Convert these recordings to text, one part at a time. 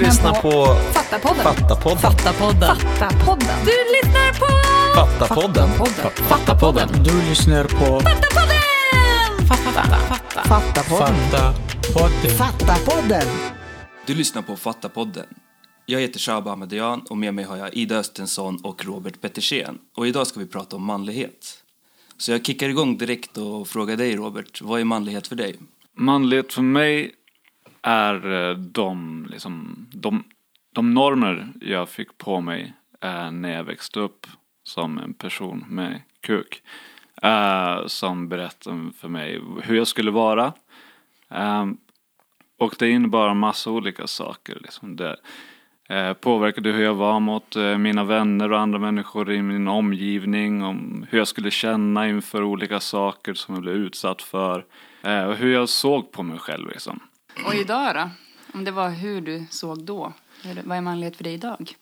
lyssnar på Fattapodden. Fattapodden. Fattapodden. Fattapodden. Du lyssnar på Fattapodden. Fattapodden. Du lyssnar på Fattapodden! Fatta, fatta. Fattapodden. Fattapodden. Fattapodden. Du lyssnar på Fattapodden. Jag heter Shaba Ahmedian och med mig har jag Ida Östensson och Robert Pettersen. Och idag ska vi prata om manlighet. Så jag kickar igång direkt och frågar dig Robert, vad är manlighet för dig? Manlighet för mig är eh, de, liksom, de, de normer jag fick på mig eh, när jag växte upp som en person med kuk. Eh, som berättade för mig hur jag skulle vara. Eh, och det innebar en massa olika saker. Liksom. Det eh, påverkade hur jag var mot eh, mina vänner och andra människor i min omgivning. Om hur jag skulle känna inför olika saker som jag blev utsatt för. Eh, och hur jag såg på mig själv liksom. Och idag då? Om det var hur du såg då. Vad är manlighet för dig idag?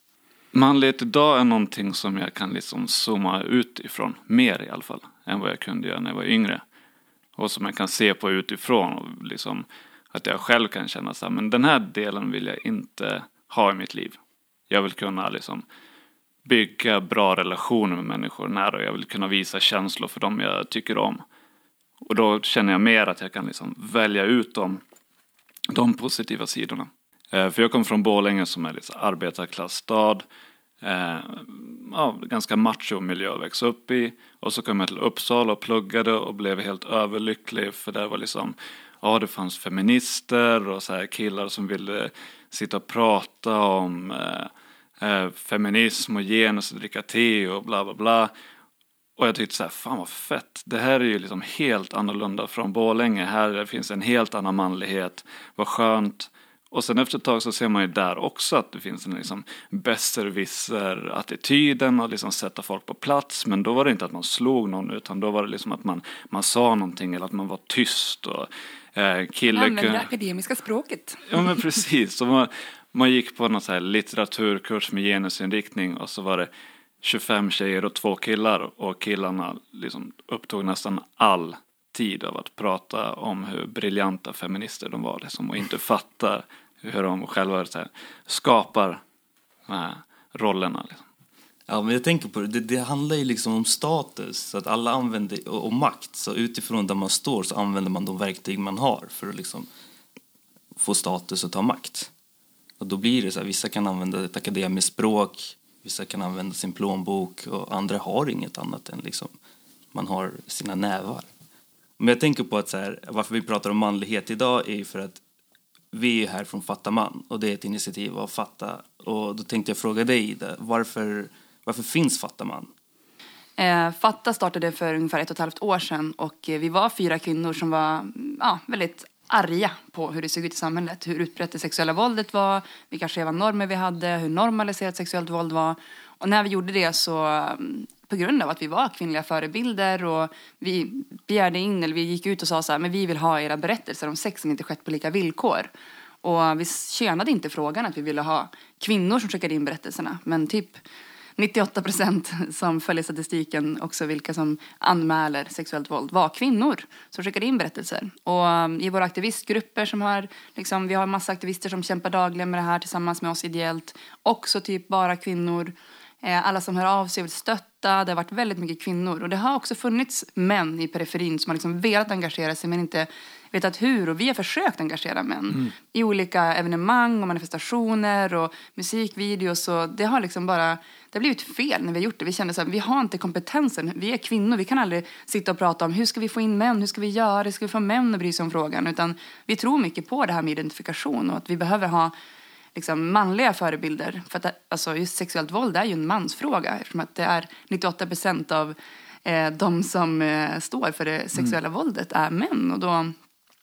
Manlighet idag är någonting som jag kan liksom zooma ut ifrån, mer i alla fall, än vad jag kunde göra när jag var yngre. Och som jag kan se på utifrån och liksom att jag själv kan känna så här, men den här delen vill jag inte ha i mitt liv. Jag vill kunna liksom bygga bra relationer med människor nära och jag vill kunna visa känslor för dem jag tycker om. Och då känner jag mer att jag kan liksom välja ut dem, de positiva sidorna. Eh, för jag kom från Borlänge som är liksom arbetarklassstad. Eh, ja, ganska macho miljö att växa upp i. Och så kom jag till Uppsala och pluggade och blev helt överlycklig för där var liksom, ja det fanns feminister och så här killar som ville sitta och prata om eh, eh, feminism och genus och dricka te och bla bla bla. Och jag tyckte så här, fan vad fett. Det här är ju liksom helt annorlunda från Borlänge. Här finns en helt annan manlighet. Vad skönt. Och sen efter ett tag så ser man ju där också att det finns en liksom besserwisser-attityden och liksom sätta folk på plats. Men då var det inte att man slog någon utan då var det liksom att man, man sa någonting eller att man var tyst. Och, eh, kille Använder det kunde- akademiska språket. Ja men precis. Man, man gick på någon så här litteraturkurs med genusinriktning och så var det 25 tjejer och två killar och killarna liksom upptog nästan all tid av att prata om hur briljanta feminister de var liksom, och inte fattar hur de själva så här, skapar de här rollerna. Liksom. Ja, men jag tänker på det, det, det handlar ju liksom om status, så att alla använder, och, och makt. Så utifrån där man står så använder man de verktyg man har för att liksom få status och ta makt. Och då blir det så här, vissa kan använda ett akademiskt språk, vissa kan använda sin plånbok och andra har inget annat än liksom, man har sina nävar. Men jag tänker på att så här, varför vi pratar om manlighet idag är ju för att vi är här från Fatta man och det är ett initiativ av Fatta. Och då tänkte jag fråga dig Ida, varför, varför finns Fatta man? Eh, Fatta startade för ungefär ett och ett halvt år sedan och vi var fyra kvinnor som var ja, väldigt arga på hur det såg ut i samhället. Hur utbrett det sexuella våldet var, vilka skeva normer vi hade, hur normaliserat sexuellt våld var. Och när vi gjorde det så, på grund av att vi var kvinnliga förebilder och vi begärde in, eller vi gick ut och sa så här, men vi vill ha era berättelser om sex som inte skett på lika villkor. Och vi tjänade inte frågan att vi ville ha kvinnor som skickade in berättelserna, men typ 98 procent som följer statistiken, också vilka som anmäler sexuellt våld, var kvinnor som skickade in berättelser. Och um, i våra aktivistgrupper som har, liksom, vi har massa aktivister som kämpar dagligen med det här tillsammans med oss ideellt. Också typ bara kvinnor. Eh, alla som hör av sig vill stötta. Det har varit väldigt mycket kvinnor. Och det har också funnits män i periferin som har liksom velat engagera sig men inte vetat hur. Och vi har försökt engagera män i olika evenemang och manifestationer och musikvideos. Och det har liksom bara det har blivit fel när vi har gjort det. Vi kände så här, vi har inte kompetensen. Vi är kvinnor. Vi kan aldrig sitta och prata om hur ska vi få in män, hur ska vi göra, hur ska vi få män att bry sig om frågan. Utan vi tror mycket på det här med identifikation och att vi behöver ha liksom, manliga förebilder. För att alltså, just sexuellt våld är ju en mansfråga eftersom att det är 98 procent av eh, de som eh, står för det sexuella våldet är män. Och då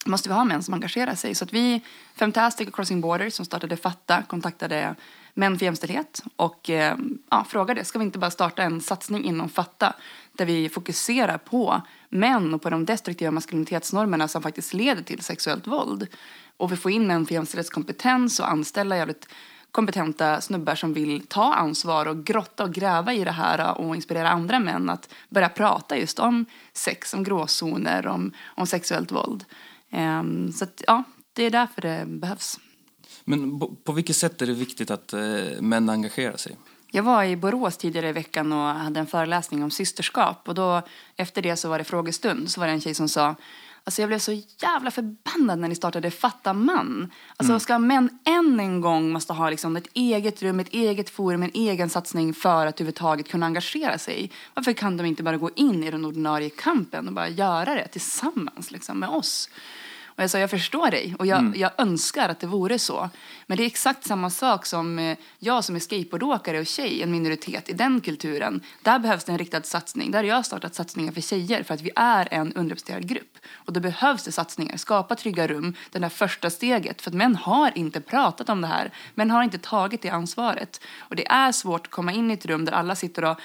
måste vi ha män som engagerar sig. Så att vi, Fantastic och Crossing Borders som startade Fatta, kontaktade Män för jämställdhet och eh, ja, frågade, ska vi inte bara starta en satsning inom Fatta där vi fokuserar på män och på de destruktiva maskulinitetsnormerna som faktiskt leder till sexuellt våld. Och vi får in män för jämställdhetskompetens och anställa jävligt kompetenta snubbar som vill ta ansvar och grotta och gräva i det här och inspirera andra män att börja prata just om sex, om gråzoner, om, om sexuellt våld. Ehm, så att, ja, det är därför det behövs. Men på, på vilket sätt är det viktigt att eh, män engagerar sig? Jag var i Borås tidigare i veckan och hade en föreläsning om systerskap. Och då, efter det så var det frågestund. Så var det en tjej som sa Alltså jag blev så jävla förbannad när ni startade Fatta man. Alltså ska män än en gång måste ha liksom ett eget rum, ett eget forum, en egen satsning för att överhuvudtaget kunna engagera sig. Varför kan de inte bara gå in i den ordinarie kampen och bara göra det tillsammans liksom, med oss? Och jag sa, jag förstår dig och jag, jag önskar att det vore så. Men det är exakt samma sak som eh, jag som är skateboardåkare och tjej, en minoritet i den kulturen. Där behövs det en riktad satsning. Där har jag startat satsningar för tjejer för att vi är en underrepresenterad grupp. Och då behövs det satsningar. Skapa trygga rum, det där första steget. För att män har inte pratat om det här. Män har inte tagit det ansvaret. Och det är svårt att komma in i ett rum där alla sitter och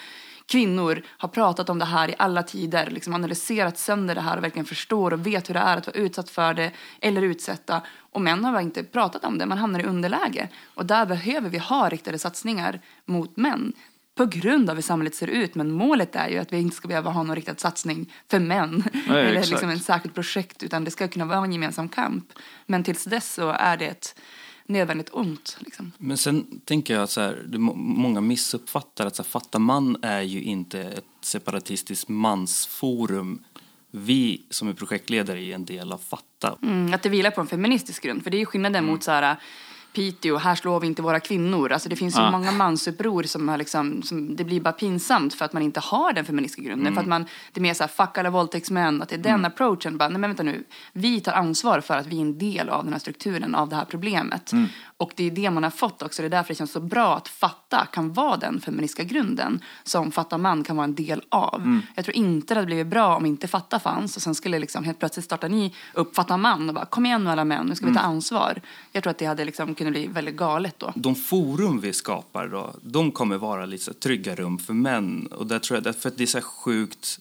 kvinnor har pratat om det här i alla tider, liksom analyserat sönder det här och verkligen förstår och vet hur det är att vara utsatt för det eller utsätta. Och män har inte pratat om det, man hamnar i underläge. Och där behöver vi ha riktade satsningar mot män på grund av hur samhället ser ut. Men målet är ju att vi inte ska behöva ha någon riktad satsning för män. Nej, eller exakt. liksom en särskilt projekt, utan det ska kunna vara en gemensam kamp. Men tills dess så är det ett nödvändigt ont. Liksom. Men sen tänker jag att så här, många missuppfattar att så här, Fatta man är ju inte ett separatistiskt mansforum. Vi som är projektledare är en del av Fatta. Mm, att det vilar på en feministisk grund. För det är ju skillnaden mot så här Piteå, här slår vi inte våra kvinnor. Alltså det finns ju Ja. många mansuppror som, har liksom, som det blir bara pinsamt för att man inte har den feministiska grunden. För att man, det är mer så här, fuck alla våldtäktsmän, att det är den approachen. Bara, nej men vänta nu, vi tar ansvar för att vi är en del av den här strukturen, av det här problemet. Och det är det man har fått också. Det är därför det känns så bra att Fatta kan vara den feministiska grunden som Fatta man kan vara en del av. Jag tror inte det hade blivit bra om inte Fatta fanns och sen skulle liksom helt plötsligt starta ni upp Fatta man och bara kom igen nu alla män, nu ska vi ta ansvar. Jag tror att det hade liksom kunnat bli väldigt galet då. De forum vi skapar då, de kommer vara lite trygga rum för män. Och där tror jag, för att det är så sjukt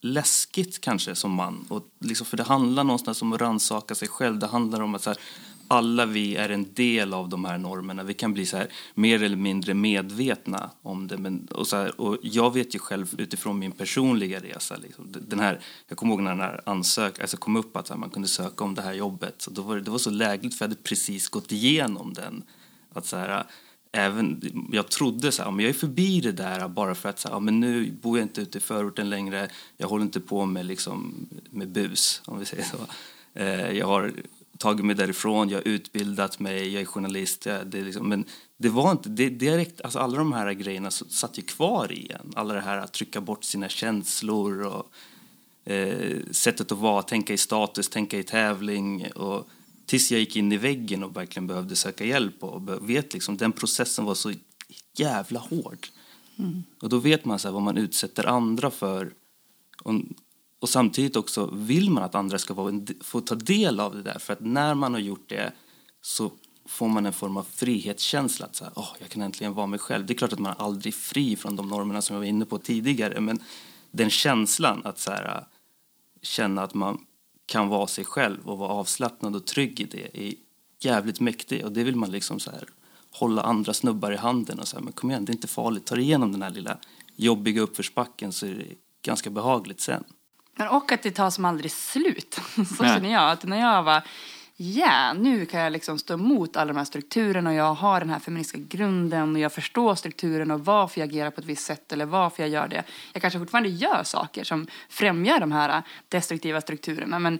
läskigt kanske som man. Och liksom, för det handlar någonstans om att rannsaka sig själv. Det handlar om att så här, alla vi är en del av de här normerna. Vi kan bli så här, mer eller mindre medvetna om det. Men, och så här, och jag vet ju själv utifrån min personliga resa. Liksom, den här, jag kommer ihåg när den här ansök, alltså kom upp att här, man kunde söka om det här jobbet. Så då var det, det var så lägligt för jag hade precis gått igenom den. Att så här, även, jag trodde så här, men jag är förbi det där bara för att så här, men nu bor jag inte ute i förorten längre. Jag håller inte på med, liksom, med bus, om vi säger så. Eh, jag har tagit mig därifrån, jag har utbildat mig, jag är journalist. Jag, det liksom, men det var inte, det, direkt, alltså alla de här grejerna satt ju kvar i en. Alla det här att trycka bort sina känslor och eh, sättet att vara, tänka i status, tänka i tävling. Och, tills jag gick in i väggen och verkligen behövde söka hjälp. Och vet liksom, den processen var så jävla hård. Och då vet man så här, vad man utsätter andra för. Och, och samtidigt också vill man att andra ska vara få ta del av det där. För att när man har gjort det så får man en form av frihetskänsla. Att så här, oh, jag kan äntligen vara mig själv. Det är klart att man är aldrig fri från de normerna som jag var inne på tidigare. Men den känslan att så här, äh, känna att man kan vara sig själv och vara avslappnad och trygg i det är jävligt mäktig. Och det vill man liksom så här hålla andra snubbar i handen och säga men kom igen, det är inte farligt. Ta dig igenom den här lilla jobbiga uppförsbacken så är det ganska behagligt sen. Men och att det tar som aldrig slut. Så Nej. känner jag. Att när jag var ja, nu kan jag liksom stå emot alla de här strukturerna och jag har den här feministiska grunden och jag förstår strukturen och varför jag agerar på ett visst sätt eller varför jag gör det. Jag kanske fortfarande gör saker som främjar de här destruktiva strukturerna men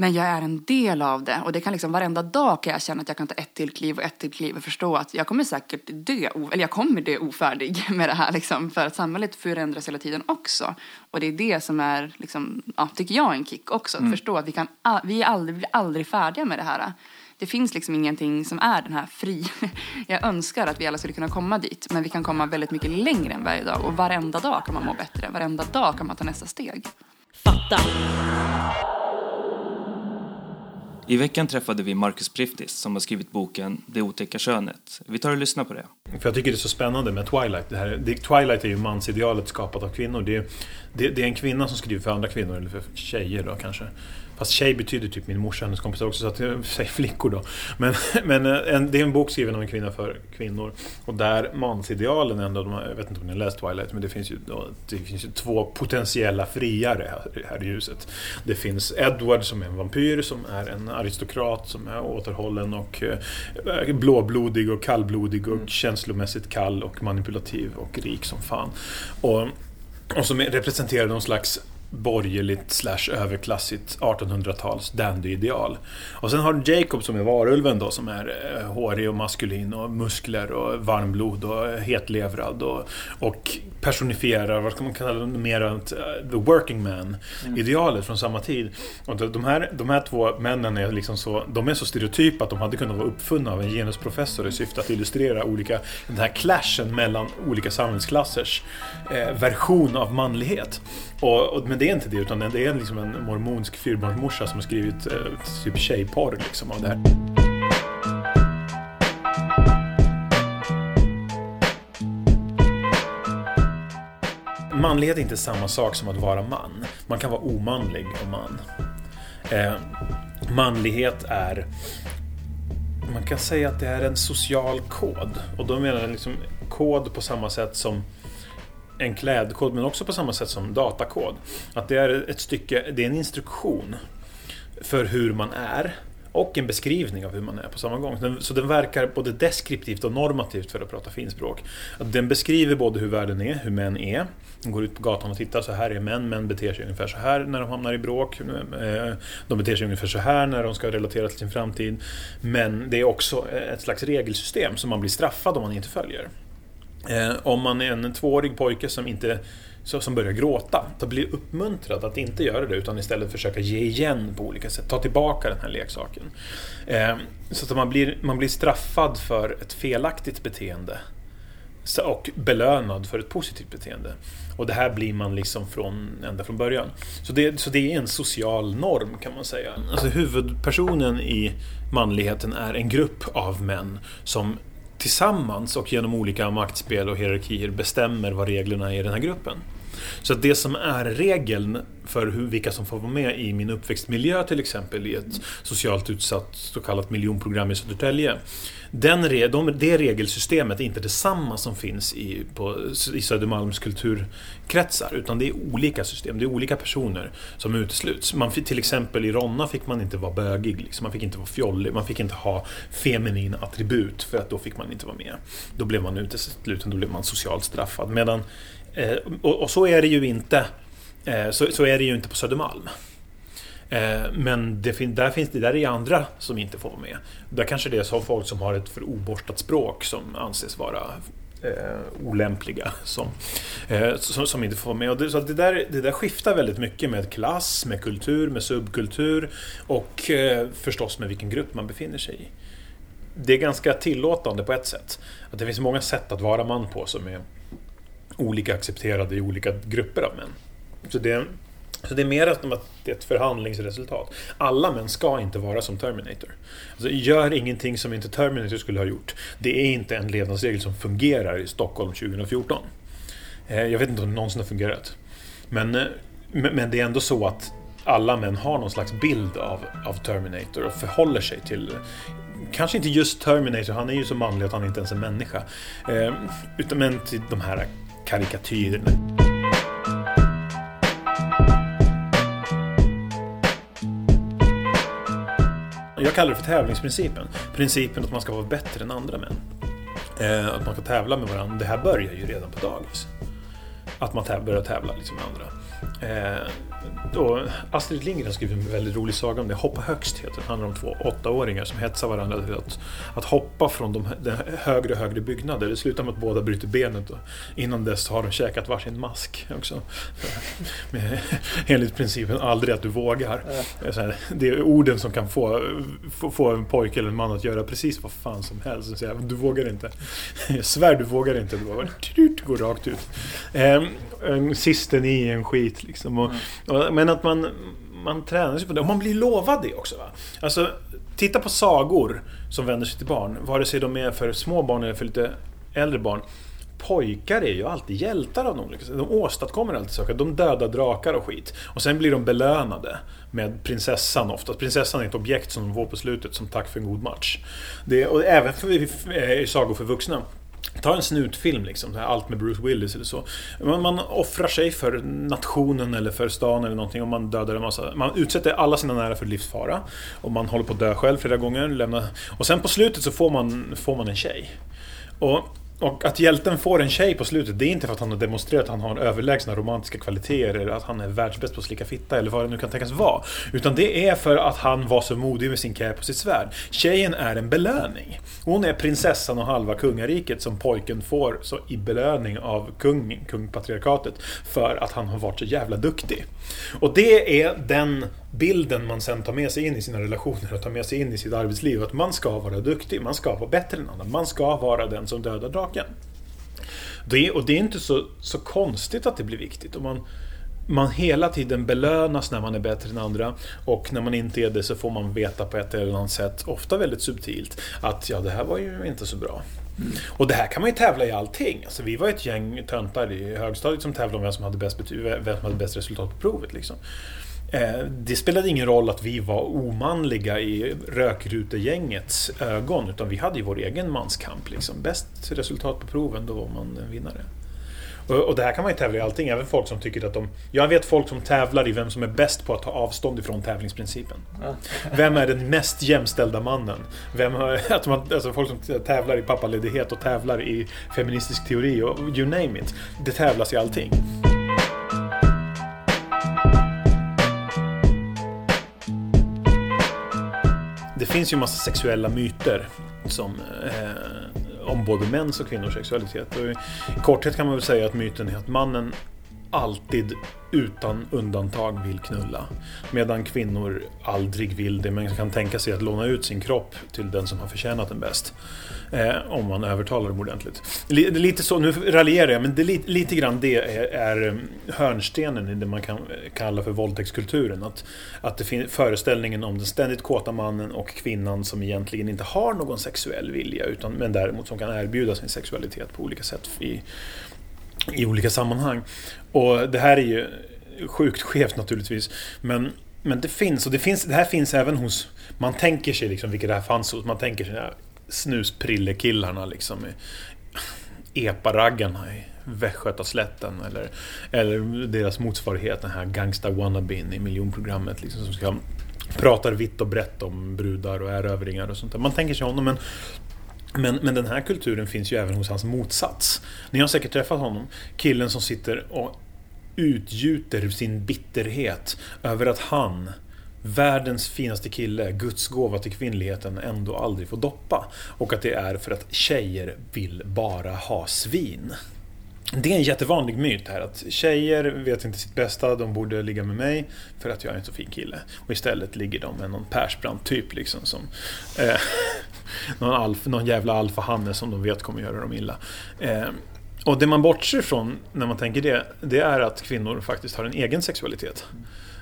men jag är en del av det och det kan liksom varenda dag kan jag känna att jag kan ta ett till kliv och ett till kliv och förstå att jag kommer säkert dö, eller jag kommer dö ofärdig med det här liksom för att samhället förändras hela tiden också. Och det är det som är, liksom, ja, tycker jag, en kick också. Att förstå att vi, kan, vi är aldrig, blir aldrig färdiga med det här. Det finns liksom ingenting som är den här fri. Jag önskar att vi alla skulle kunna komma dit, men vi kan komma väldigt mycket längre än varje dag. Och varenda dag kan man må bättre. Varenda dag kan man ta nästa steg. Fatta. I veckan träffade vi Marcus Priftis som har skrivit boken Det otäcka könet. Vi tar och lyssnar på det. För jag tycker det är så spännande med Twilight. Det här, det, Twilight är ju mansidealet skapat av kvinnor. Det det, det är en kvinna som skriver för andra kvinnor, eller för tjejer då kanske. Fast tjej betyder typ min morsa och hennes kompisar också, så att säger flickor då. Men, men eh, en, det är en bok skriven av en kvinna för kvinnor. Och där mansidealen ändå, de jag vet inte om ni har läst Twilight, men det finns ju, det finns ju två potentiella friare här, här i huset. Det finns Edward som är en vampyr, som är en aristokrat, som är återhållen och eh, blåblodig och kallblodig och känslomässigt kall och manipulativ och rik som fan. Och, och som representerar någon slags borgerligt slash överklassigt 1800-tals dandy-ideal. Och sen har du Jacob som är varulven då som är eh, hårig och maskulin och muskler och varmblod och hetlevrad och, och personifierar, vad ska man kalla det, mer uh, the working man-idealet från samma tid. Och de- de här, de här två männen är liksom så, de är så stereotypa att de hade kunnat vara uppfunna av en genusprofessor i syfte att illustrera olika, den här clashen mellan olika samhällsklassers eh, version av manlighet. Och, och, men det är inte det, utan det är liksom en mormonsk fyrbarnsmorsa som har skrivit eh, typ tjejporr liksom av det här. Manlighet är inte samma sak som att vara man. Man kan vara omanlig och man. Eh, manlighet är... Man kan säga att det är en social kod. Och då menar jag liksom kod på samma sätt som en klädkod, men också på samma sätt som datakod. Att det är ett stycke, det är en instruktion för hur man är och en beskrivning av hur man är på samma gång. Så den verkar både deskriptivt och normativt för att prata finspråk. Att den beskriver både hur världen är, hur män är. De går ut på gatan och tittar, så här är män. Män beter sig ungefär så här när de hamnar i bråk. Eh, de beter sig ungefär så här när de ska relatera till sin framtid. Men det är också ett slags regelsystem som man blir straffad om man inte följer. Eh, om man är en tvåårig pojke som inte så, som börjar gråta, då blir uppmuntrad att inte göra det utan istället försöka ge igen på olika sätt, ta tillbaka den här leksaken. Eh, så att man blir, man blir straffad för ett felaktigt beteende och belönad för ett positivt beteende. Och det här blir man liksom från, ända från början. Så det, så det är en social norm kan man säga. Alltså huvudpersonen i manligheten är en grupp av män som tillsammans och genom olika maktspel och hierarkier bestämmer vad reglerna är i den här gruppen. Så att det som är regeln för hur, vilka som får vara med i min uppväxtmiljö till exempel i ett socialt utsatt så kallat miljonprogram i Södertälje. Den, re- de, det regelsystemet är inte detsamma som finns i, på, i Södermalms kulturkretsar utan det är olika system, det är olika personer som utesluts. Man, fick- till exempel i Ronna fick man inte vara bögig, liksom. man fick inte vara fjollig, man fick inte ha feminina attribut för att då fick man inte vara med. Då blev man utesluten, då blev man socialt straffad. Medan, eh, och, och så är det ju inte eh, så, så är det ju inte på Södermalm. Eh, men det fin- där finns det där är andra som inte får vara med. Där kanske det är så folk som har ett för oborstat språk som anses vara eh, olämpliga som, eh, som, som inte får vara med. Och det, så att det, där, det där skiftar väldigt mycket med klass, med kultur, med subkultur och eh, förstås med vilken grupp man befinner sig i. Det är ganska tillåtande på ett sätt. Att det finns många sätt att vara man på som är olika accepterade i olika grupper av män. Så det, så det är mer att det är ett förhandlingsresultat. Alla män ska inte vara som Terminator. Alltså, gör ingenting som inte Terminator skulle ha gjort. Det är inte en levnadsregel som fungerar i Stockholm 2014. Eh, jag vet inte om det någonsin har fungerat. Men, eh, men det är ändå så att alla män har någon slags bild av, av Terminator och förhåller sig till Kanske inte just Terminator, han är ju så manlig att han inte ens är människa. Eh, utan men till de här karikatyrerna. Jag kallar det för tävlingsprincipen. Principen att man ska vara bättre än andra män. Eh, att man ska tävla med varandra. Det här börjar ju redan på dagis. Att man täv- börjar tävla liksom med andra. Eh, då, Astrid Lindgren har skrivit en väldigt rolig saga om det. Hoppa högst heter den. handlar om två åttaåringar som hetsar varandra till att, att hoppa från de, de högre och högre byggnader. Det slutar med att båda bryter benet och innan dess har de käkat varsin mask också. Med, enligt principen aldrig att du vågar. Det är orden som kan få, få, en pojke eller en man att göra precis vad fan som helst. Säga, du vågar inte. Jag svär du vågar inte. Du bara, går rakt ut. En sisten i en skit liksom. Och, och, men att man, man tränar sig på det. Och man blir lovad det också. Va? Alltså, titta på sagor som vänder sig till barn. Vare sig de är för små barn eller för lite äldre barn. pojkar är ju alltid hjältar av någon sätt. De åstadkommer alltid saker. De dödar drakar och skit. Och sen blir de belönade med prinsessan oftast. Prinsessan är ett objekt som de får på slutet som tack för en god match. Det, och även för, i sagor för vuxna. Ta en snutfilm liksom, allt med Bruce Willis eller så. Man, man offrar sig för nationen eller för stan eller någonting och man dödar en massa. Man utsätter alla sina nära för livsfara. Och man håller på att dö själv flera gånger. Lämna, och sen på slutet så får man, får man en tjej. Och, och att hjälten får en tjej på slutet, det är inte för att han har demonstrerat att han har överlägsna romantiska kvaliteter eller att han är världsbäst på att slicka fitta eller vad det nu kan tänkas vara. Utan det är för att han var så modig med sin cap och sitt svärd. Tjejen är en belöning. Hon är prinsessan och halva kungariket som pojken får så i belöning av kungen, kungpatriarkatet, för att han har varit så jävla duktig. Och det är den bilden man sen tar med sig in i sina relationer och tar med sig in i sitt arbetsliv. Att man ska vara duktig, man ska vara bättre än andra, man ska vara den som dödar draken. Det, och det är inte så, så konstigt att det blir viktigt. Och man, man hela tiden belönas när man är bättre än andra och när man inte är det så får man veta på ett eller annat sätt, ofta väldigt subtilt, att ja, det här var ju inte så bra. Och det här kan man ju tävla i allting. Alltså, vi var ett gäng töntar i högstadiet som tävlade om vem som hade bäst, betyg, vem som hade bäst resultat på provet. Liksom. Eh, Det spelade ingen roll att vi var omanliga i rökrutegängets ögon, utan vi hade ju vår egen manskamp. Liksom. Bäst resultat på proven, då var man en vinnare. Och, och det här kan man ju tävla i allting, även folk som tycker att de... Jag vet folk som tävlar i vem som är bäst på att ta avstånd ifrån tävlingsprincipen. Vem är den mest jämställda mannen? Vem har, att man, alltså folk som tävlar i pappaledighet och tävlar i feministisk teori och you name it. Det tävlas i allting. Det finns ju massa sexuella myter som, eh, om både mäns och kvinnors sexualitet. Och I korthet kan man väl säga att myten är att mannen alltid utan undantag vill knulla. Medan kvinnor aldrig vill det, men kan tänka sig att låna ut sin kropp till den som har förtjänat den bäst. Eh, om man övertalar dem ordentligt. L det är Lite så, nu raljerar jag, men det lite, lite grann det är, är mm, hörnstenen i det man kan kalla för våldtäktskulturen. Att, att det finns föreställningen om den ständigt kåta mannen och kvinnan som egentligen inte har någon sexuell vilja, utan, men däremot som kan erbjuda sin sexualitet på olika sätt i, i olika sammanhang. Och det här är ju sjukt skevt naturligtvis. Men, men det finns, och det, finns, det här finns även hos... Man tänker sig liksom vilka det här fanns hos. Man tänker sig snusprillekillarna liksom. Epa-raggarna i Västgötaslätten. Eller, eller deras motsvarighet, den här Gangsta Wannabeen i miljonprogrammet. Liksom, som ska pratar vitt och brett om brudar och erövringar och sånt där. Man tänker sig honom, men men, men den här kulturen finns ju även hos hans motsats. Ni har säkert träffat honom. Killen som sitter och utgjuter sin bitterhet över att han, världens finaste kille, Guds gåva till kvinnligheten, ändå aldrig får doppa. Och att det är för att tjejer vill bara ha svin. Det är en jättevanlig myt här att tjejer vet inte sitt bästa, de borde ligga med mig för att jag är en så fin kille. Och istället ligger de med någon Persbrandt-typ liksom som... Eh, någon, alf, någon jävla alfahanne som de vet kommer göra dem illa. Eh, och det man bortser från när man tänker det, det är att kvinnor faktiskt har en egen sexualitet.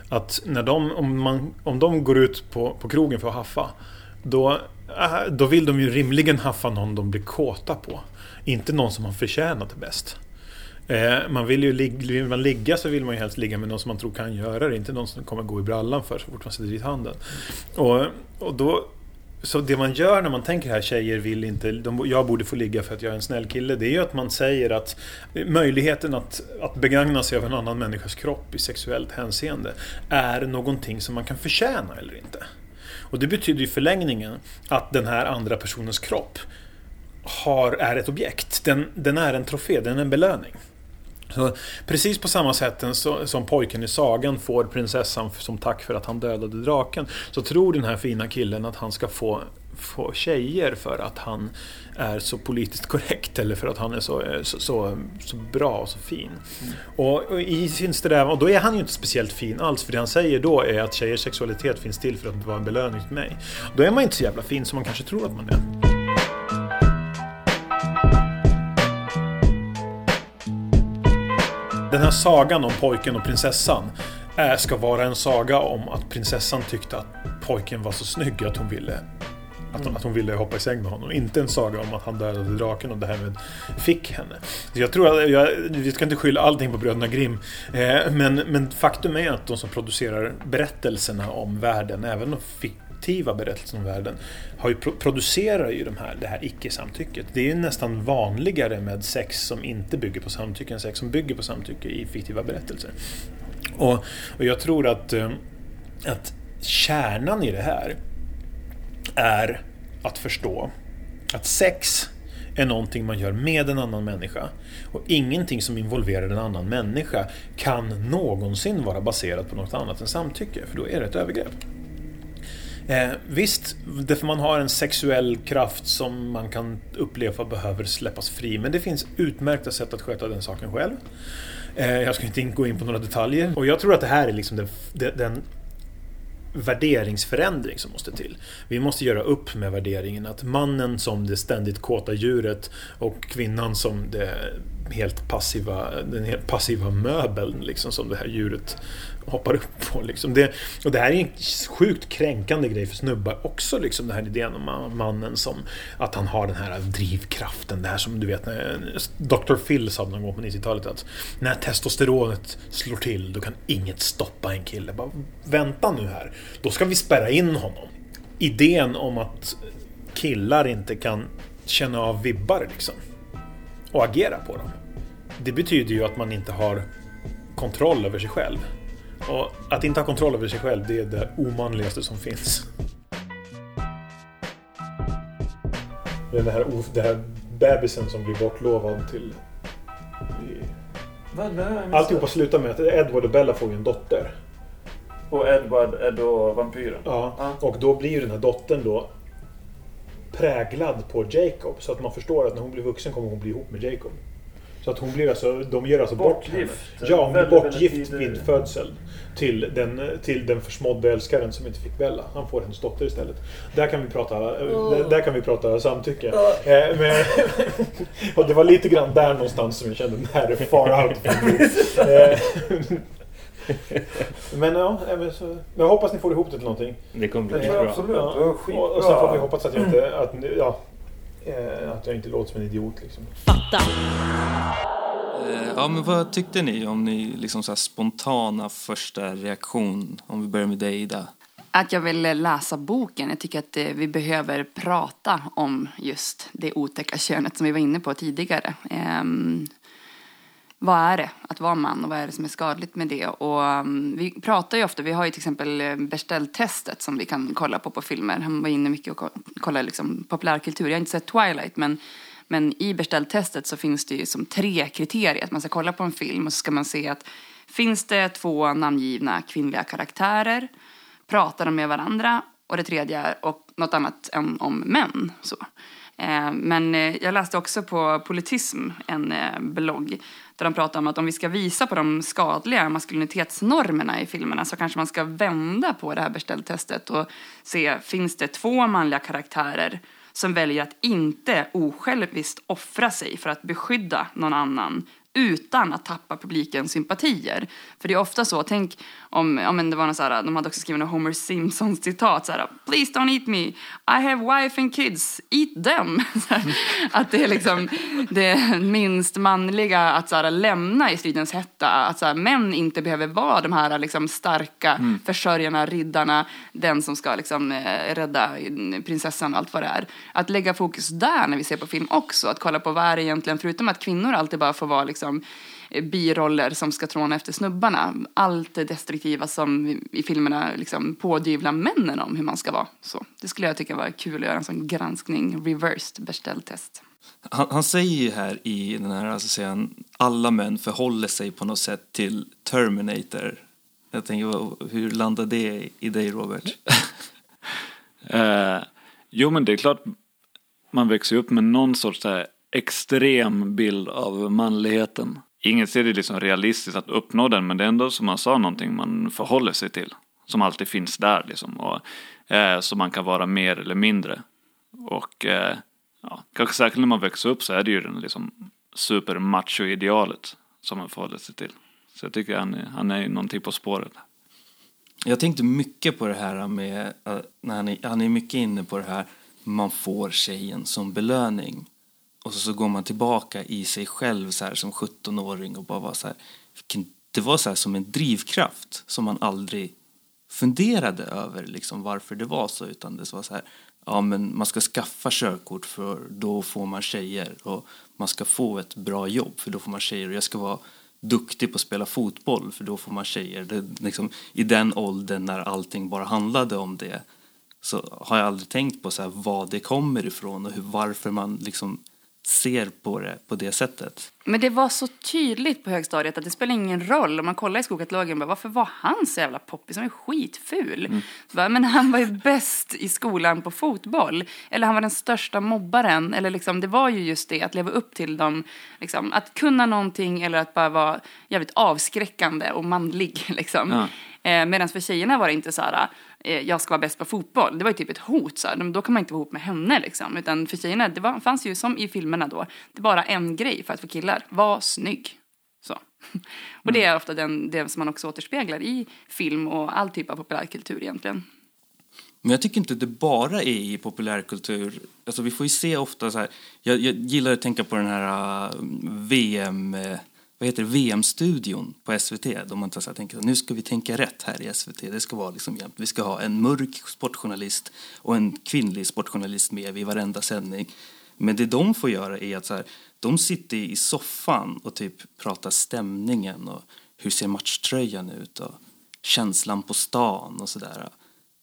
Att när de, om, man, om de går ut på, på krogen för att haffa, då, eh, då vill de ju rimligen haffa någon de blir kåta på. Inte någon som har förtjänat det bäst. Eh, man vill ju vill man ligga så vill man ju helst ligga med någon som man tror kan göra det, inte någon som kommer gå i brallan för så fort man sätter dit handen. Och, och då, så det man gör när man tänker här, tjejer vill inte, de, jag borde få ligga för att jag är en snäll kille, det är ju att man säger att möjligheten att, att begagna sig av en annan människas kropp i sexuellt hänseende är någonting som man kan förtjäna eller inte. Och det betyder i förlängningen att den här andra personens kropp har, är ett objekt. Den, den är en trofé, den är en belöning. Så precis på samma sätt som pojken i sagan får prinsessan som tack för att han dödade draken så tror den här fina killen att han ska få, få tjejer för att han är så politiskt korrekt eller för att han är så, eh, så, så, så bra och så fin. Och, och i sin strävan, och då är han ju inte speciellt fin alls för det han säger då är att tjejers sexualitet finns till för att vara en belöning till mig. Då är man inte så jävla fin som man kanske tror att man är. Den här sagan om pojken och prinsessan är, ska vara en saga om att prinsessan tyckte att pojken var så snygg att hon ville Att, att hon ville hoppa i säng med honom. Inte en saga om att han dödade draken och därmed fick henne. Så jag tror att, jag, vi ska inte skylla allting på bröderna Grimm. Eh, men, men faktum är att de som producerar berättelserna om världen, även om de fiktiva berättelsen om världen, har ju producerar ju de här, det här icke-samtycket. Det är ju nästan vanligare med sex som inte bygger på samtycke än sex som bygger på samtycke i fiktiva berättelser. Och, och jag tror att, eh, att kärnan i det här är att förstå att sex är någonting man gör med en annan människa. Och ingenting som involverar en annan människa kan någonsin vara baserat på något annat än samtycke, för då är det ett övergrepp. Eh, visst, därför man har en sexuell kraft som man kan uppleva behöver släppas fri, men det finns utmärkta sätt att sköta den saken själv. Eh, jag ska inte gå in på några detaljer. Och jag tror att det här är liksom den, den värderingsförändring som måste till. Vi måste göra upp med värderingen att mannen som det ständigt kåta djuret och kvinnan som det helt passiva, den helt passiva möbeln liksom, som det här djuret hoppar upp på. Liksom. Det, och det här är en sjukt kränkande grej för snubbar också, liksom, den här idén om mannen som att han har den här drivkraften, det här som du vet när Dr. Phil sa någon gång på 90-talet att när testosteronet slår till då kan inget stoppa en kille. Bara, vänta nu här, då ska vi spärra in honom. Idén om att killar inte kan känna av vibbar liksom och agera på dem. Det betyder ju att man inte har kontroll över sig själv. Och att inte ha kontroll över sig själv, det är det omanligaste som finns. Det är det här, det här bebisen som blir bortlovad till... Alltihopa slutar med att Edward och Bella får en dotter. Och Edward är då vampyren? Ja, och då blir ju den här dottern då präglad på Jacob. Så att man förstår att när hon blir vuxen kommer hon bli ihop med Jacob. Så att hon blir alltså, de ger alltså bortgift. bort henne. Ja, hon blir bortgift vid födsel. Till den, till den försmådde älskaren som inte fick Bella. Han får hennes dotter istället. Där kan vi prata, oh. där kan vi prata samtycke. Oh. Eh, men, och det var lite grann där någonstans som jag kände, den här är far out. eh, men ja, så, jag hoppas ni får ihop det till någonting. Det kommer bli bra. Absolut. Ja. Och, och sen får vi hoppas att jag inte, att, ja, eh, att jag inte låter som en idiot. Liksom. Fatta. Eh, ja, men vad tyckte ni om ni liksom så spontana första reaktion? Om vi börjar med dig, Ida. Att jag vill läsa boken. Jag tycker att eh, vi behöver prata om just det otäcka könet som vi var inne på tidigare. Vad är det att vara man och vad är det som är skadligt med det? Och um, vi pratar ju ofta, vi har ju till exempel eh, Bechdel-testet som vi kan kolla på på filmer. Han var inne mycket och kollade liksom populärkultur. Jag har inte sett Twilight men, men i Bechdel-testet så finns det ju som tre kriterier. Att man ska kolla på en film och så ska man se att finns det två namngivna kvinnliga karaktärer? Pratar de med varandra? Och det tredje är och något annat än om män. Så. Eh, men eh, jag läste också på Politism, en eh, blogg där de pratar om att om vi ska visa på de skadliga maskulinitetsnormerna i filmerna så kanske man ska vända på det här beställtestet och se, finns det två manliga karaktärer som väljer att inte osjälviskt offra sig för att beskydda någon annan utan att tappa publikens sympatier. För det är ofta så, tänk om, om det var så här, de hade också skrivit en Homer Simpson citat så här, Please don't eat me, I have wife and kids, eat them. att det är liksom det minst manliga att så här, lämna i stridens hetta, att så här, män inte behöver vara de här liksom, starka mm. försörjarna, riddarna, den som ska liksom, eh, rädda prinsessan och allt vad det är. Att lägga fokus där när vi ser på film också, att kolla på vad är det egentligen, förutom att kvinnor alltid bara får vara liksom, biroller som ska tråna efter snubbarna. Allt det destruktiva som i filmerna liksom pådyvlar männen om hur man ska vara. Så det skulle jag tycka var kul att göra en sån granskning, reversed Bechdel-test. Han, han, säger ju här i den här, alltså han, alla män förhåller sig på något sätt till Terminator. Jag tänker, hur landar det i dig Robert? uh, jo men det är klart, man växer upp med någon sorts här extrem bild av manligheten. Inget ser det liksom realistiskt att uppnå den men det är ändå som man sa någonting man förhåller sig till. Som alltid finns där liksom. Och, eh, så man kan vara mer eller mindre. Och eh, ja, kanske särskilt när man växer upp så är det ju den liksom supermacho-idealet som man förhåller sig till. Så jag tycker han är, han är någonting på spåret. Jag tänkte mycket på det här med, uh, när han är, han är mycket inne på det här man får tjejen som belöning. Och så, så går man tillbaka i sig själv så här som 17-åring och bara var så här, det var så här som en drivkraft som man aldrig funderade över liksom varför det var så utan det var så här ja men man ska skaffa körkort för då får man tjejer och man ska få ett bra jobb för då får man tjejer och jag ska vara duktig på att spela fotboll för då får man tjejer. Det, liksom, I den åldern när allting bara handlade om det så har jag aldrig tänkt på så här, vad det kommer ifrån och hur, varför man liksom ser på det på det sättet. Men det var så tydligt på högstadiet att det spelar ingen roll. Om man kollar i skolkatalogen, bara, varför var han så jävla poppis? Han var skitful. Mm. Bara, men han var ju bäst i skolan på fotboll. Eller han var den största mobbaren. Eller liksom, det var ju just det, att leva upp till dem. Liksom, att kunna någonting eller att bara vara jävligt avskräckande och manlig. Liksom. Ja. Eh, Medan för tjejerna var det inte så här, jag ska vara bäst på fotboll. Det var ju typ ett hot. Så här. Då kan man inte vara ihop med henne. Liksom. Utan för tjejerna, det var, fanns ju som i filmerna då, det är bara en grej för att få killar. Var snygg. Så. Och det är ofta den, det som man också återspeglar i film och all typ av populärkultur egentligen. Men jag tycker inte det bara är i populärkultur. Alltså vi får ju se ofta så här, jag, jag gillar att tänka på den här uh, VM, uh, vad heter VM-studion på SVT. Då man tar så här, tänker nu ska vi tänka rätt här i SVT. Det ska vara liksom jämnt. Vi ska ha en mörk sportjournalist och en kvinnlig sportjournalist med vid varenda sändning. Men det de får göra är att så här, de sitter i soffan och typ pratar stämningen och hur ser matchtröjan ut och känslan på stan och sådär.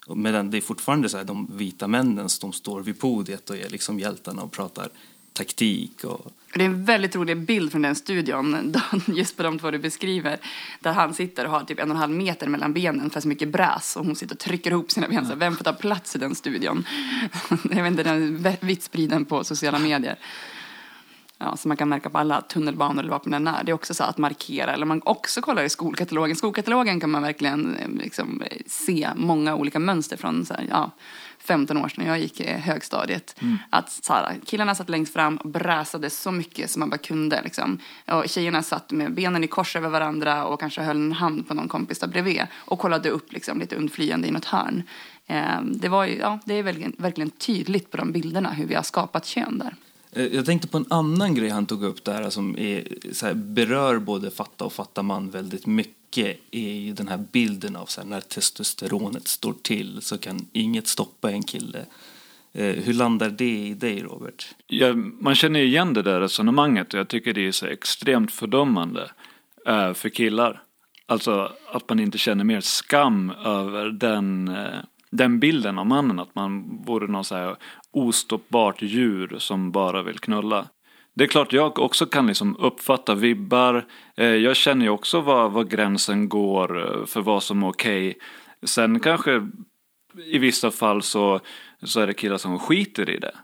Medan det är fortfarande så här, de vita männen som står vid podiet och är liksom hjältarna och pratar taktik och det är en väldigt rolig bild från den studion, just på de två du beskriver. Där han sitter och har typ en och en halv meter mellan benen för så mycket bräs och hon sitter och trycker ihop sina ben. Så vem får ta plats i den studion? Jag vet inte, den är vitt spriden på sociala medier. Ja, som man kan märka på alla tunnelbanor eller man än är. Det är också så att markera, eller man också kollar i skolkatalogen. Skolkatalogen kan man verkligen eh, liksom, eh, se många olika mönster från så här, ja, 15 år sedan när jag gick i högstadiet. Att så här, killarna satt längst fram och bräsade så mycket som man bara kunde. Liksom. Och tjejerna satt med benen i kors över varandra och kanske höll en hand på någon kompis där bredvid och kollade upp liksom, lite undflyende i något hörn. Eh, det, var ju, ja, det är verkligen, verkligen tydligt på de bilderna hur vi har skapat kön där. Eh, jag tänkte på en annan grej han tog upp där som är, så här, berör både fatta och fatta man väldigt mycket är ju den här bilden av så här, när testosteronet står till så kan inget stoppa en kille. Eh, hur landar det i dig Robert? Ja, man känner ju igen det där resonemanget och jag tycker det är så extremt fördömande eh, för killar. Alltså att man inte känner mer skam över den, eh, den bilden av mannen. Att man vore någon så här ostoppbart djur som bara vill knulla. Det är klart jag också kan liksom uppfatta vibbar. Eh, jag känner ju också var, var gränsen går eh, för vad som är okej. Sen kanske i vissa fall så, så är det killar som skiter i det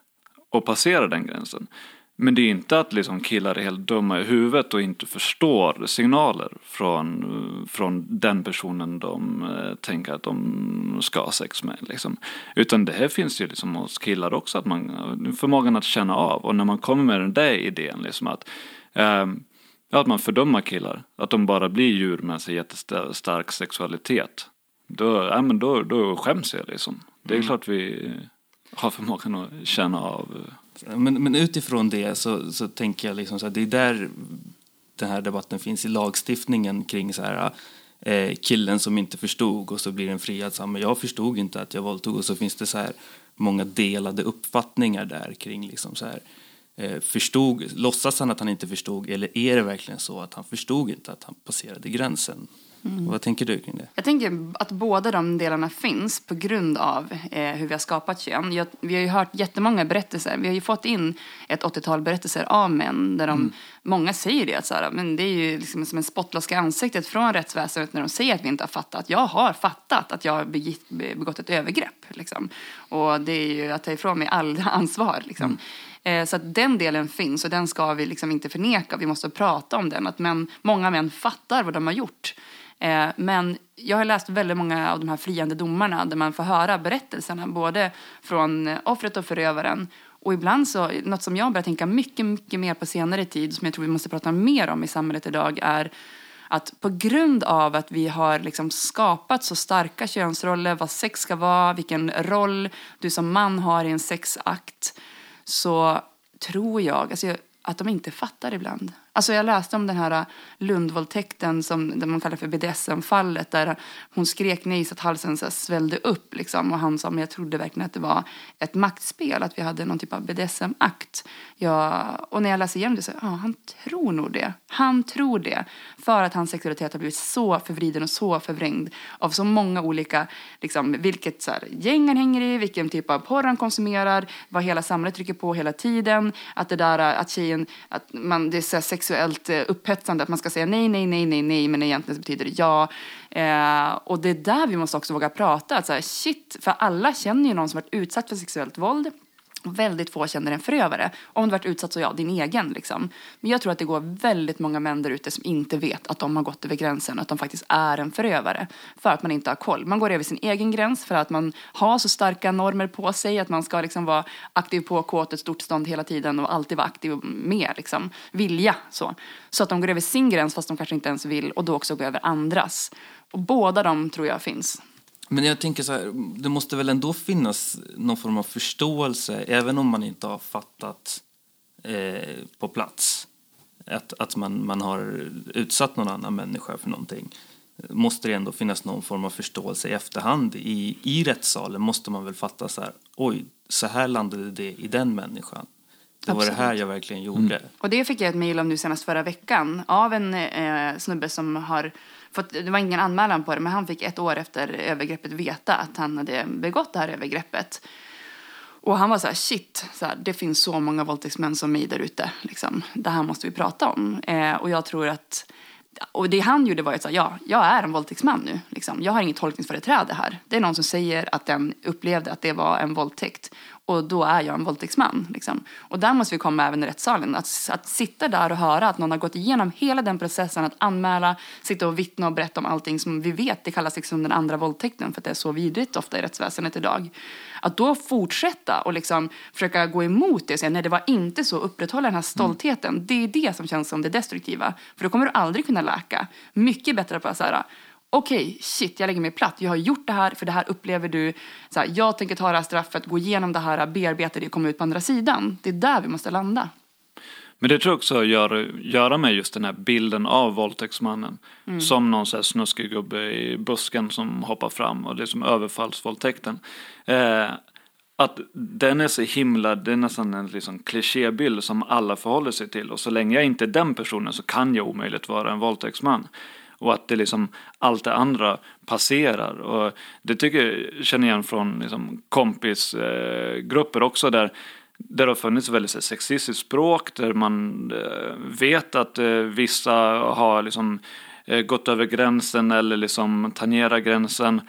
och passerar den gränsen. Men det är inte att liksom killar är helt dumma i huvudet och inte förstår signaler från, från den personen de eh, tänker att de ska ha sex med. Liksom. Utan det här finns ju liksom hos killar också, att man, förmågan att känna av. Och när man kommer med den där idén, liksom att, eh, att man fördömer killar, att de bara blir djur med så jättestark sexualitet. Då, ja, men då, då skäms jag liksom. Det är klart vi har förmågan att känna av men, men utifrån det så, så tänker jag liksom så här, det är där den här debatten finns i lagstiftningen kring så här, eh, killen som inte förstod och så blir den friad. Så här, men jag förstod inte att jag våldtog och så finns det så här många delade uppfattningar där kring liksom så här, eh, förstod, låtsas han att han inte förstod eller är det verkligen så att han förstod inte att han passerade gränsen? Vad tänker du kring det? Jag tänker att båda de delarna finns på grund av eh, hur vi har skapat kön. Jag, vi har ju hört jättemånga berättelser. Vi har ju fått in ett 80-tal berättelser av män där de, många säger det. Att så här, men det är ju liksom som en spottloska i ansiktet från rättsväsendet när de säger att vi inte har fattat. Jag har fattat att jag har begått, begått ett övergrepp. Liksom. Och det är ju att ta ifrån mig all ansvar. Liksom. Eh, Så att den delen finns och den ska vi liksom inte förneka. Vi måste prata om den. Att män, många män fattar vad de har gjort. Eh, Men jag har läst väldigt många av de här friande domarna där man får höra berättelserna både från eh, offret och förövaren. Och ibland så, något som jag börjar tänka mycket, mycket mer på senare tid som jag tror vi måste prata mer om i samhället idag är Att på grund av att vi har liksom skapat så starka könsroller, vad sex ska vara, vilken roll du som man har i en sexakt, så tror jag, alltså jag att de inte fattar ibland. Alltså jag läste om den här äh, Lundvåldtäkten som det man kallar för BDSM-fallet där hon skrek nej så att halsen så svällde upp liksom och han sa men jag trodde verkligen att det var ett maktspel, att vi hade någon typ av BDSM-akt. Ja, och när jag läser igenom det så ja, han tror nog det. Han tror det. För att hans sexualitet har blivit så förvriden och så förvrängd av så många olika, liksom vilket så här, gäng han hänger i, vilken typ av porr han konsumerar, vad hela samhället trycker på hela tiden, att det där äh, att tjejen, att man, det är så här sexuellt eh, upphetsande, att man ska säga nej, nej, nej, nej, nej, men egentligen så betyder det ja. Eh, och det är där vi måste också våga prata, att så här, shit, för alla känner ju någon som varit utsatt för sexuellt våld. Väldigt få känner en förövare. Om du varit utsatt så ja, din egen liksom. Men jag tror att det går väldigt många män där ute som inte vet att de har gått över gränsen, att de faktiskt är en förövare. För att man inte har koll. Man går över sin egen gräns för att man har så starka normer på sig, att man ska liksom vara aktiv på, kåt, ett stort stånd hela tiden och alltid vara aktiv med, liksom. Vilja så. Så att de går över sin gräns fast de kanske inte ens vill och då också går över andras. Och båda de tror jag finns. Men jag tänker så här, det måste väl ändå finnas någon form av förståelse, även om man inte har fattat eh, på plats att, att man, man har utsatt någon annan människa för någonting. Måste det ändå finnas någon form av förståelse i efterhand. I, i rättssalen måste man väl fatta så här, oj, så här landade det i den människan. Det var det här jag verkligen gjorde. Och det fick jag ett mejl om nu senast förra veckan av en eh, snubbe som har fått, det var ingen anmälan på det, men han fick ett år efter övergreppet veta att han hade begått det här övergreppet. Och han var så här, shit, så här, det finns så många våldtäktsmän som mig där ute. Liksom. Det här måste vi prata om. Eh, och jag tror att och det han gjorde var att säga, ja, jag är en våldtäktsman nu. Liksom. Jag har inget tolkningsföreträde här. Det är någon som säger att den upplevde att det var en våldtäkt. Och då är jag en våldtäktsman. Liksom. Och där måste vi komma även i rättssalen. Att, att sitta där och höra att någon har gått igenom hela den processen. Att anmäla, sitta och vittna och berätta om allting som vi vet. Det kallas liksom den andra våldtäkten för att det är så vidrigt ofta i rättsväsendet idag. Att då fortsätta och liksom försöka gå emot det och säga nej det var inte så, upprätthålla den här stoltheten. Mm. Det är det som känns som det destruktiva. För då kommer du aldrig kunna läka. Mycket bättre på att säga okej, okay, shit, jag lägger mig platt. Jag har gjort det här, för det här upplever du. Så här, jag tänker ta det här straffet, gå igenom det här, bearbeta det och komma ut på andra sidan. Det är där vi måste landa. Men det tror jag också gör, göra med just den här bilden av våldtäktsmannen. Mm. Som någon så här snuskig gubbe i busken som hoppar fram och det är som överfallsvåldtäkten. Eh, att den är så himla, det är nästan en liksom klichébild som alla förhåller sig till. Och så länge jag inte är den personen så kan jag omöjligt vara en våldtäktsman. Och att det liksom, allt det andra passerar. Och det tycker jag känner igen från liksom, kompisgrupper eh, också där där det har funnits väldigt sexistiskt språk, där man eh, vet att eh, vissa har liksom eh, gått över gränsen eller liksom tangerar gränsen.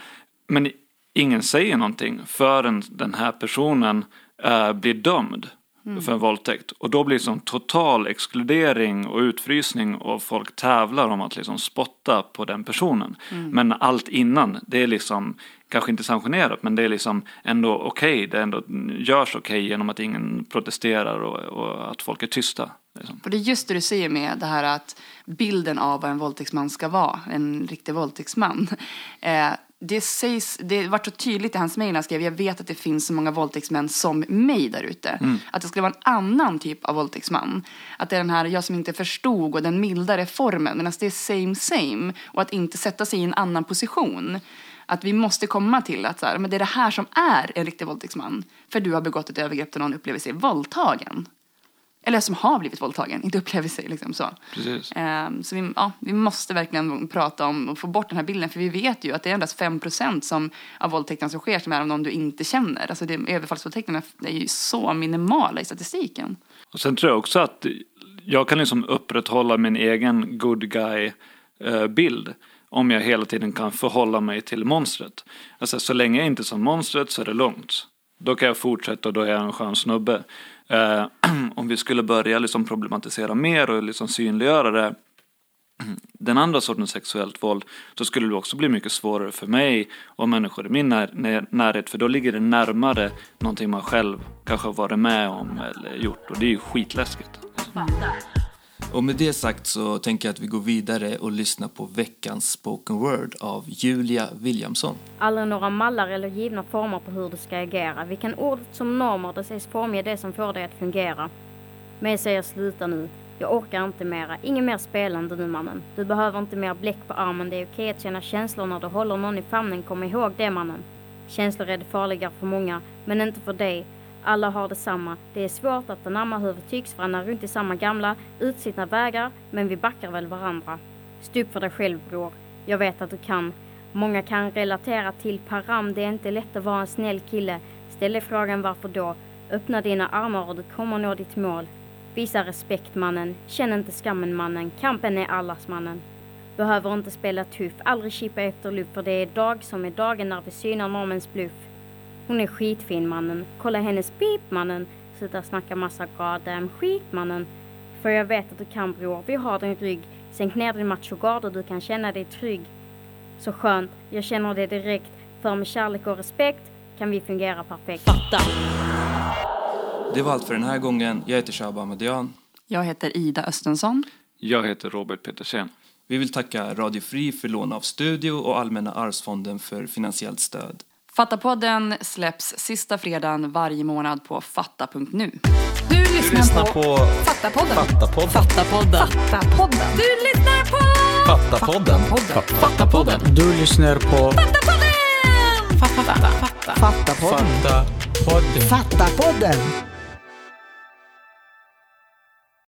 Men ingen säger någonting förrän den här personen eh, blir dömd mm. för en våldtäkt. Och då blir det liksom total exkludering och utfrysning och folk tävlar om att liksom spotta på den personen. Mm. Men allt innan, det är liksom kanske inte sanktionerat men det är liksom ändå okej. Okay. Det ändå görs okej okay genom att ingen protesterar och, och, att folk är tysta. Liksom. Och det är just det du säger med det här att bilden av vad en våldtäktsman ska vara, en riktig våldtäktsman. Eh, det, sägs, det var så tydligt i hans mejl han skrev, jag vet att det finns så många våldtäktsmän som mig där ute. Mm. Att det skulle vara en annan typ av våldtäktsman. Att det är den här, jag som inte förstod och den mildare formen. Medan det är same same. Och att inte sätta sig i en annan position. Att vi måste komma till att så här, men det är det här som är en riktig våldtäktsman. För du har begått ett övergrepp där någon upplever sig våldtagen. Eller som har blivit våldtagen, inte upplever sig. Liksom så Precis. Um, så vi, ja, vi måste verkligen prata om och få bort den här bilden. För vi vet ju att det är endast 5% som av våldtäkterna som sker som är av någon du inte känner. Alltså det, överfallsvåldtäkterna är ju så minimala i statistiken. Och sen tror jag också att jag kan liksom upprätthålla min egen good guy-bild. Eh, om jag hela tiden kan förhålla mig till monstret. Alltså så länge jag inte är som monstret så är det lugnt. Då kan jag fortsätta och då är jag en skön snubbe. Eh, om vi skulle börja liksom problematisera mer och liksom synliggöra det den andra sortens sexuellt våld så skulle det också bli mycket svårare för mig och människor i min när, närhet för då ligger det närmare någonting man själv kanske har varit med om eller gjort och det är ju skitläskigt. Och med det sagt så tänker jag att vi går vidare och lyssnar på veckans spoken word av Julia Williamson. Aldrig några mallar eller givna former på hur du ska agera. Vi kan ordet som normer, det sägs formge det som får dig att fungera. Men jag säger sluta nu. Jag orkar inte mera. Inget mer spelande nu mannen. Du behöver inte mer bläck på armen. Det är okej att känna känslor när du håller någon i famnen. Kom ihåg det mannen. Känslor är det farliga för många, men inte för dig. Alla har detsamma. Det är svårt att anamma hur vi tycks varandra runt i samma gamla, utsittna vägar, men vi backar väl varandra. Stå upp för dig själv bror. Jag vet att du kan. Många kan relatera till Param. Det är inte lätt att vara en snäll kille. Ställ dig frågan varför då. Öppna dina armar och du kommer nå ditt mål. Visa respekt mannen. Känn inte skammen mannen. Kampen är allas mannen. Behöver inte spela tuff, aldrig kippa efter luft för det är dag som är dagen när vi synar normens bluff. Hon är skitfin mannen, kolla hennes pip mannen. Sluta snacka massa goddamn skit mannen. För jag vet att du kan bror, vi har din rygg. Sänk ner din machogard och du kan känna dig trygg. Så skönt, jag känner det direkt. För med kärlek och respekt kan vi fungera perfekt. Fatta. Det var allt för den här gången. Jag heter Shaba Ahmadian. Jag heter Ida Östensson. Jag heter Robert Petersen. Vi vill tacka Radio Fri för lån av studio och Allmänna arvsfonden för finansiellt stöd. Fattapodden släpps sista fredagen varje månad på fatta.nu. Du lyssnar, lyssnar på, på Fattapodden. Fattapodden. Fattapodden. Fattapodden. Du lyssnar på Fattapodden. Fattapodden. Du lyssnar på Fattapodden. Fatta. Fatta. Fattapodden. Fatta podden. Fattapodden.